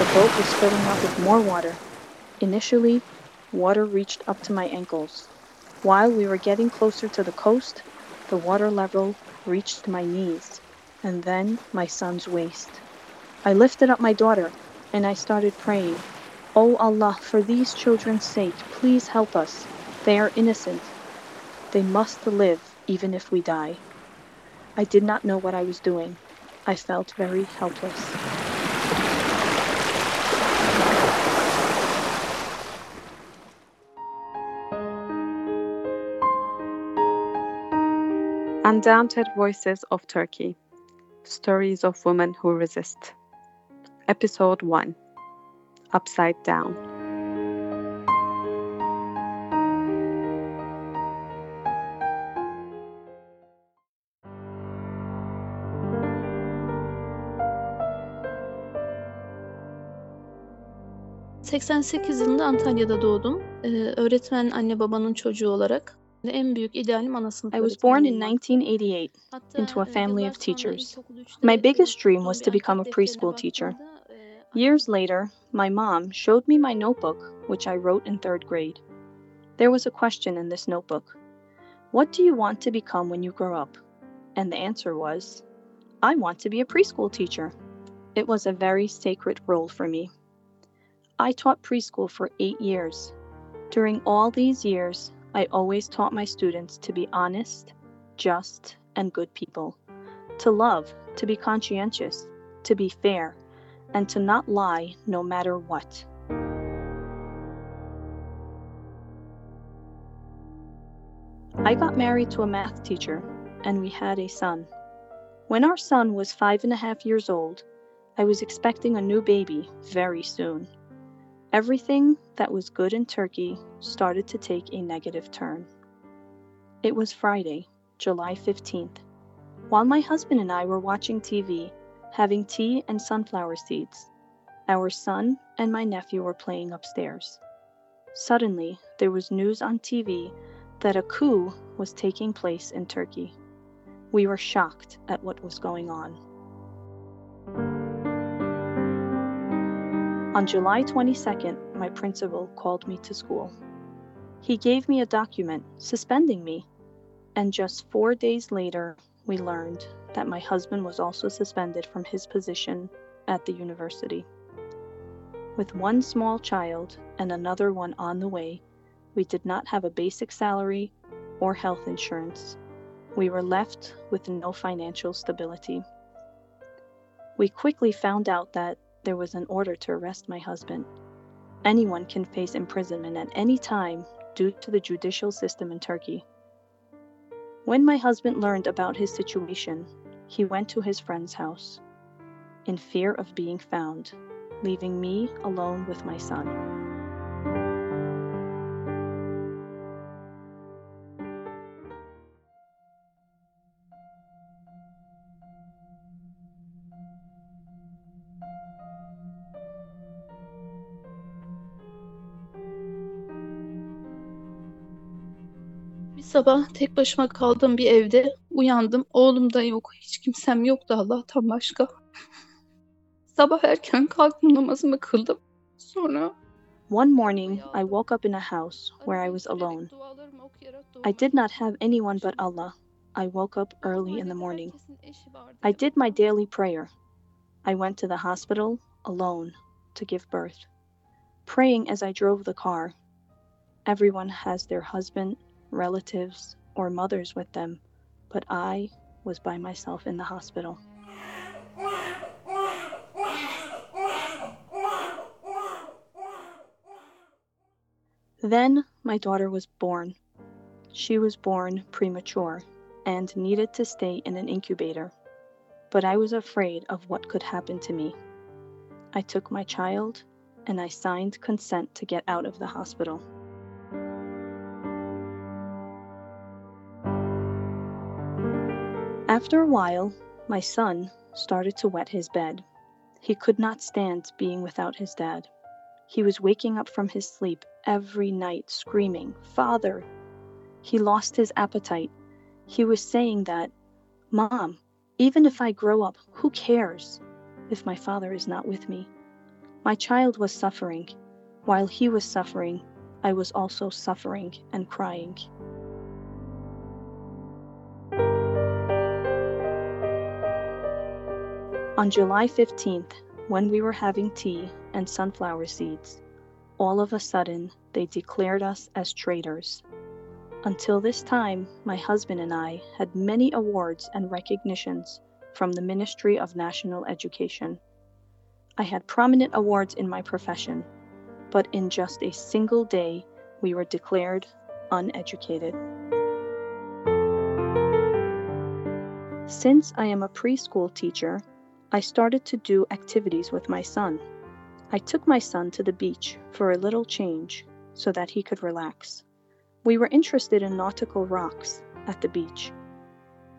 The boat was filling up with more water. Initially, water reached up to my ankles. While we were getting closer to the coast, the water level reached my knees, and then my son's waist. I lifted up my daughter, and I started praying, O Allah, for these children's sake, please help us. They are innocent. They must live even if we die. I did not know what I was doing. I felt very helpless. Undaunted Voices of Turkey Stories of Women Who Resist. Episode 1 Upside Down. ...88 yılında Antalya'da doğdum. Ee, öğretmen anne babanın çocuğu olarak. En büyük idealim ana sınıf I was born in 1988 into a family of teachers. My biggest dream was to become a preschool teacher. Years later, my mom showed me my notebook, which I wrote in third grade. There was a question in this notebook What do you want to become when you grow up? And the answer was, I want to be a preschool teacher. It was a very sacred role for me. I taught preschool for eight years. During all these years, I always taught my students to be honest, just, and good people, to love, to be conscientious, to be fair, and to not lie no matter what. I got married to a math teacher, and we had a son. When our son was five and a half years old, I was expecting a new baby very soon. Everything that was good in Turkey started to take a negative turn. It was Friday, July 15th. While my husband and I were watching TV, having tea and sunflower seeds, our son and my nephew were playing upstairs. Suddenly, there was news on TV that a coup was taking place in Turkey. We were shocked at what was going on. On July 22nd, my principal called me to school. He gave me a document suspending me, and just four days later, we learned that my husband was also suspended from his position at the university. With one small child and another one on the way, we did not have a basic salary or health insurance. We were left with no financial stability. We quickly found out that there was an order to arrest my husband. Anyone can face imprisonment at any time due to the judicial system in Turkey. When my husband learned about his situation, he went to his friend's house in fear of being found, leaving me alone with my son. Sabah tek başıma kaldığım bir evde uyandım. Oğlum da yok. Hiç kimsem yoktu Allah'tan başka. Sabah erken kalktım namazımı kıldım. Sonra One morning, I woke up in a house where I was alone. I did not have anyone but Allah. I woke up early in the morning. I did my daily prayer. I went to the hospital alone to give birth. Praying as I drove the car. Everyone has their husband, relatives, or mothers with them, but I was by myself in the hospital. Then my daughter was born. She was born premature and needed to stay in an incubator, but I was afraid of what could happen to me. I took my child and I signed consent to get out of the hospital. After a while, my son started to wet his bed. He could not stand being without his dad. He was waking up from his sleep every night screaming, Father! He lost his appetite. He was saying that, Mom, even if I grow up, who cares if my father is not with me? My child was suffering. While he was suffering, I was also suffering and crying. On July 15th, when we were having tea and sunflower seeds, all of a sudden they declared us as traitors. Until this time, my husband and I had many awards and recognitions from the Ministry of National Education. I had prominent awards in my profession, but in just a single day, we were declared uneducated. Since I am a preschool teacher, I started to do activities with my son. I took my son to the beach for a little change so that he could relax. We were interested in nautical rocks at the beach.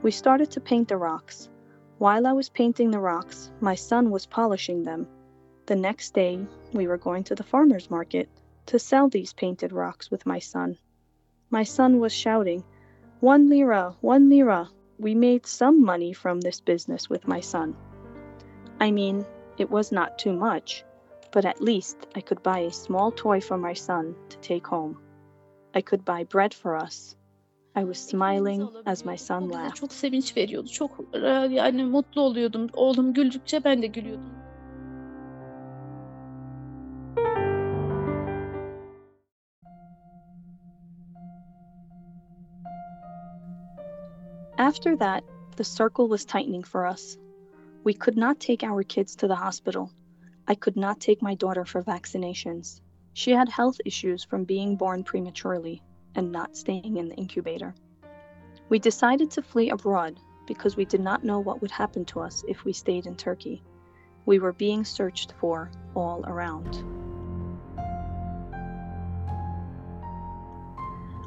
We started to paint the rocks. While I was painting the rocks, my son was polishing them. The next day, we were going to the farmer's market to sell these painted rocks with my son. My son was shouting, One lira, one lira. We made some money from this business with my son. I mean, it was not too much, but at least I could buy a small toy for my son to take home. I could buy bread for us. I was smiling as my son laughed. Çok sevinç veriyordu. Çok yani mutlu oluyordum. Oğlum güldükçe ben de gülüyordum. After that, the circle was tightening for us. We could not take our kids to the hospital. I could not take my daughter for vaccinations. She had health issues from being born prematurely and not staying in the incubator. We decided to flee abroad because we did not know what would happen to us if we stayed in Turkey. We were being searched for all around.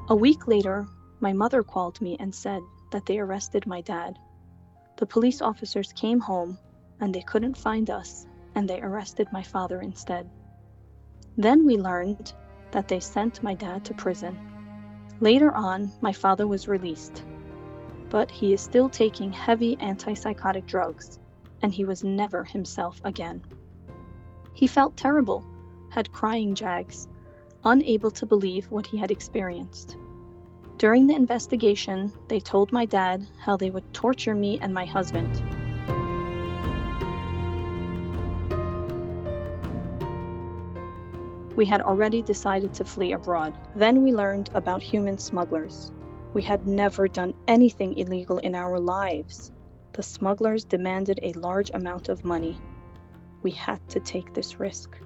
A week later, my mother called me and said that they arrested my dad the police officers came home and they couldn't find us, and they arrested my father instead. Then we learned that they sent my dad to prison. Later on, my father was released, but he is still taking heavy antipsychotic drugs, and he was never himself again. He felt terrible, had crying jags, unable to believe what he had experienced. During the investigation, they told my dad how they would torture me and my husband. We had already decided to flee abroad. Then we learned about human smugglers. We had never done anything illegal in our lives. The smugglers demanded a large amount of money. We had to take this risk.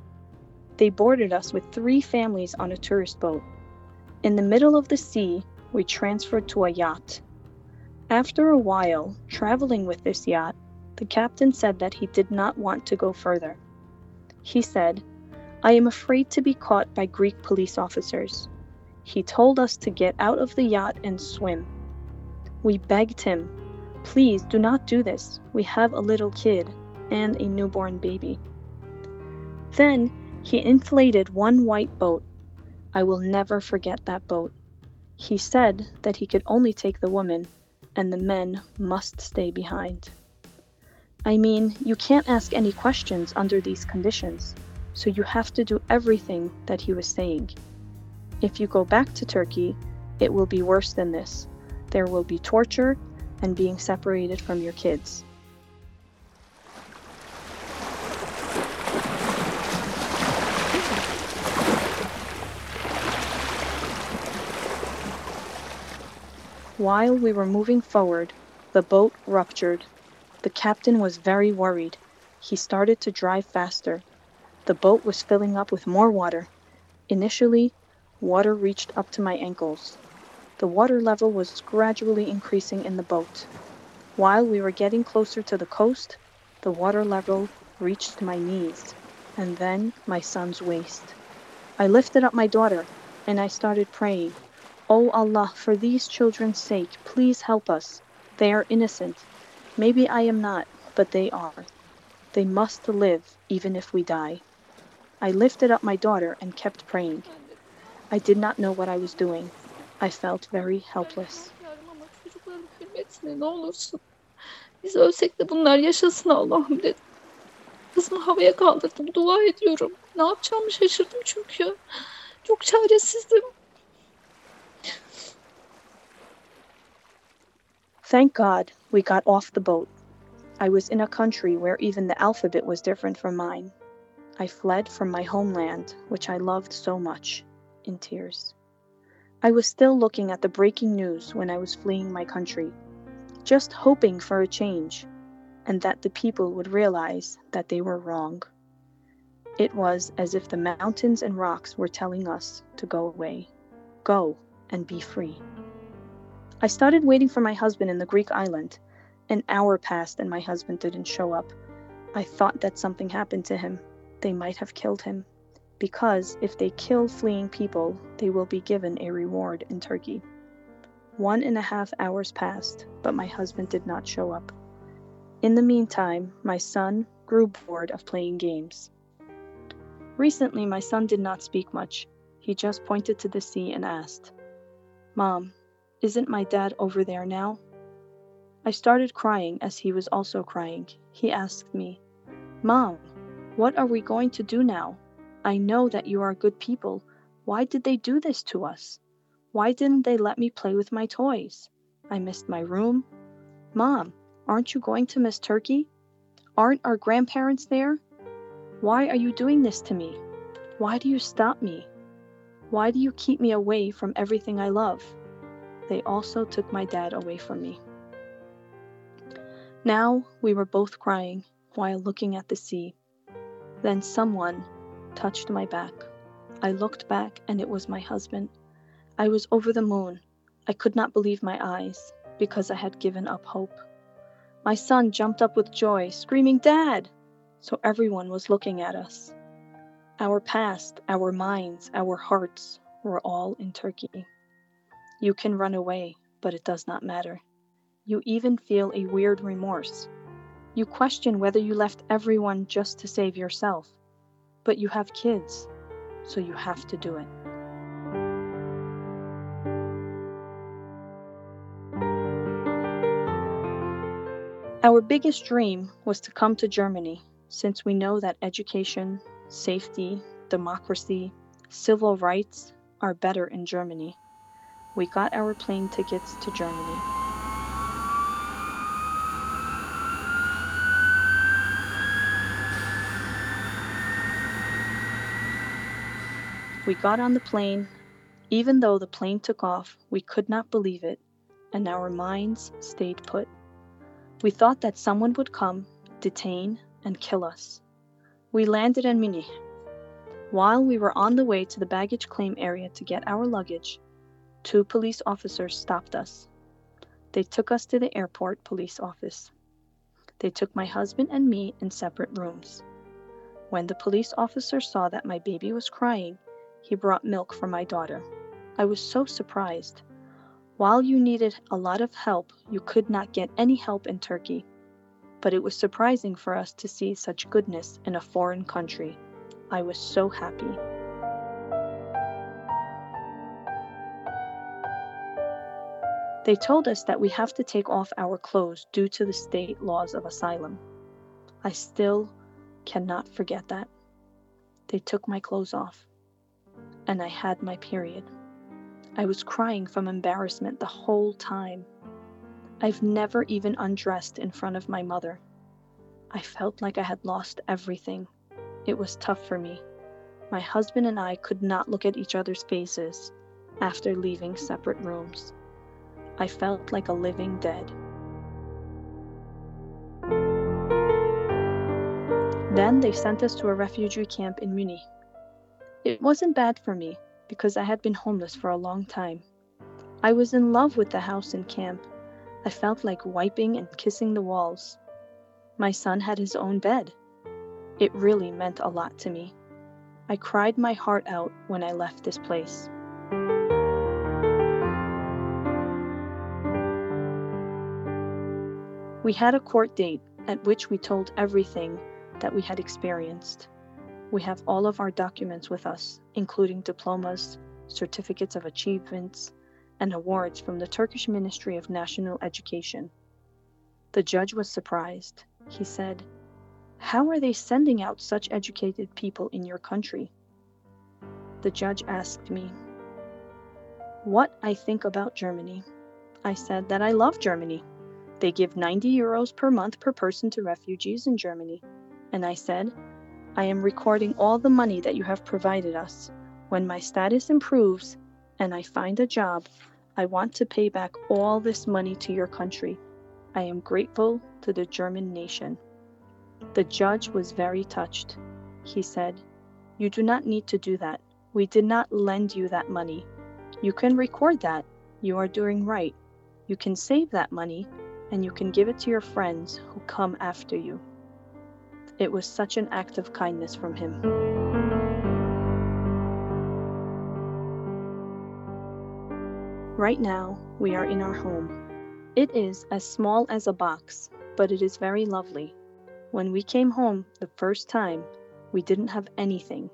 They boarded us with three families on a tourist boat. In the middle of the sea, we transferred to a yacht. After a while, traveling with this yacht, the captain said that he did not want to go further. He said, I am afraid to be caught by Greek police officers. He told us to get out of the yacht and swim. We begged him, Please do not do this. We have a little kid and a newborn baby. Then he inflated one white boat. I will never forget that boat. He said that he could only take the woman, and the men must stay behind. I mean, you can't ask any questions under these conditions, so you have to do everything that he was saying. If you go back to Turkey, it will be worse than this. There will be torture and being separated from your kids. While we were moving forward, the boat ruptured. The captain was very worried. He started to drive faster. The boat was filling up with more water. Initially, water reached up to my ankles. The water level was gradually increasing in the boat. While we were getting closer to the coast, the water level reached my knees, and then my son's waist. I lifted up my daughter, and I started praying. O Allah, for these children's sake, please help us. They are innocent. Maybe I am not, but they are. They must live, even if we die. I lifted up my daughter and kept praying. I did not know what I was doing. I felt very helpless. Kızımı havaya kaldırdım. Dua ediyorum. Ne yapacağımı şaşırdım çünkü. Çok çaresizdim. Thank God we got off the boat. I was in a country where even the alphabet was different from mine. I fled from my homeland, which I loved so much, in tears. I was still looking at the breaking news when I was fleeing my country, just hoping for a change and that the people would realize that they were wrong. It was as if the mountains and rocks were telling us to go away, go and be free. I started waiting for my husband in the Greek island. An hour passed and my husband didn't show up. I thought that something happened to him. They might have killed him. Because if they kill fleeing people, they will be given a reward in Turkey. One and a half hours passed, but my husband did not show up. In the meantime, my son grew bored of playing games. Recently, my son did not speak much. He just pointed to the sea and asked, Mom, isn't my dad over there now? I started crying as he was also crying. He asked me, Mom, what are we going to do now? I know that you are good people. Why did they do this to us? Why didn't they let me play with my toys? I missed my room. Mom, aren't you going to miss Turkey? Aren't our grandparents there? Why are you doing this to me? Why do you stop me? Why do you keep me away from everything I love? They also took my dad away from me. Now we were both crying while looking at the sea. Then someone touched my back. I looked back and it was my husband. I was over the moon. I could not believe my eyes because I had given up hope. My son jumped up with joy, screaming, Dad! So everyone was looking at us. Our past, our minds, our hearts were all in Turkey. You can run away, but it does not matter. You even feel a weird remorse. You question whether you left everyone just to save yourself. But you have kids, so you have to do it. Our biggest dream was to come to Germany, since we know that education, safety, democracy, civil rights are better in Germany we got our plane tickets to Germany. We got on the plane. Even though the plane took off, we could not believe it, and our minds stayed put. We thought that someone would come, detain, and kill us. We landed in Munich. While we were on the way to the baggage claim area to get our luggage, Two police officers stopped us. They took us to the airport police office. They took my husband and me in separate rooms. When the police officer saw that my baby was crying, he brought milk for my daughter. I was so surprised. While you needed a lot of help, you could not get any help in Turkey. But it was surprising for us to see such goodness in a foreign country. I was so happy. They told us that we have to take off our clothes due to the state laws of asylum. I still cannot forget that. They took my clothes off, and I had my period. I was crying from embarrassment the whole time. I've never even undressed in front of my mother. I felt like I had lost everything. It was tough for me. My husband and I could not look at each other's faces after leaving separate rooms. I felt like a living dead. Then they sent us to a refugee camp in Munich. It wasn't bad for me because I had been homeless for a long time. I was in love with the house and camp. I felt like wiping and kissing the walls. My son had his own bed. It really meant a lot to me. I cried my heart out when I left this place. We had a court date at which we told everything that we had experienced. We have all of our documents with us, including diplomas, certificates of achievements, and awards from the Turkish Ministry of National Education. The judge was surprised. He said, How are they sending out such educated people in your country? The judge asked me what I think about Germany. I said that I love Germany. They give 90 euros per month per person to refugees in Germany. And I said, I am recording all the money that you have provided us. When my status improves and I find a job, I want to pay back all this money to your country. I am grateful to the German nation. The judge was very touched. He said, You do not need to do that. We did not lend you that money. You can record that. You are doing right. You can save that money and you can give it to your friends who come after you. It was such an act of kindness from him. Right now, we are in our home. It is as small as a box, but it is very lovely. When we came home the first time, we didn't have anything,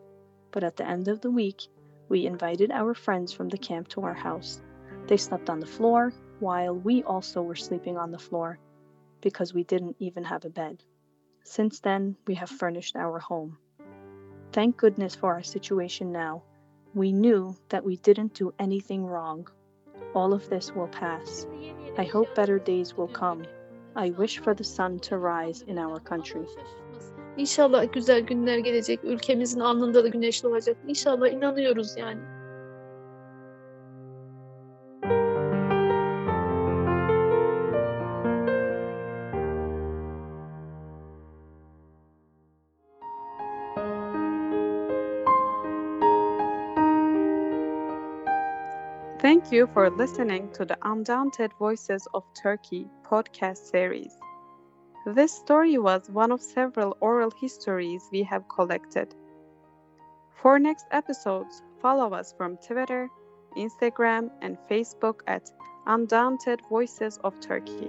but at the end of the week, we invited our friends from the camp to our house. They slept on the floor, while we also were sleeping on the floor, because we didn't even have a bed. Since then, we have furnished our home. Thank goodness for our situation now. We knew that we didn't do anything wrong. All of this will pass. I hope better days will come. I wish for the sun to rise in our country. İnşallah güzel günler gelecek. Ülkemizin alnında da güneş doğacak. İnşallah inanıyoruz yani. Thank you for listening to the Undaunted Voices of Turkey podcast series. This story was one of several oral histories we have collected. For next episodes, follow us from Twitter, Instagram, and Facebook at Undaunted Voices of Turkey.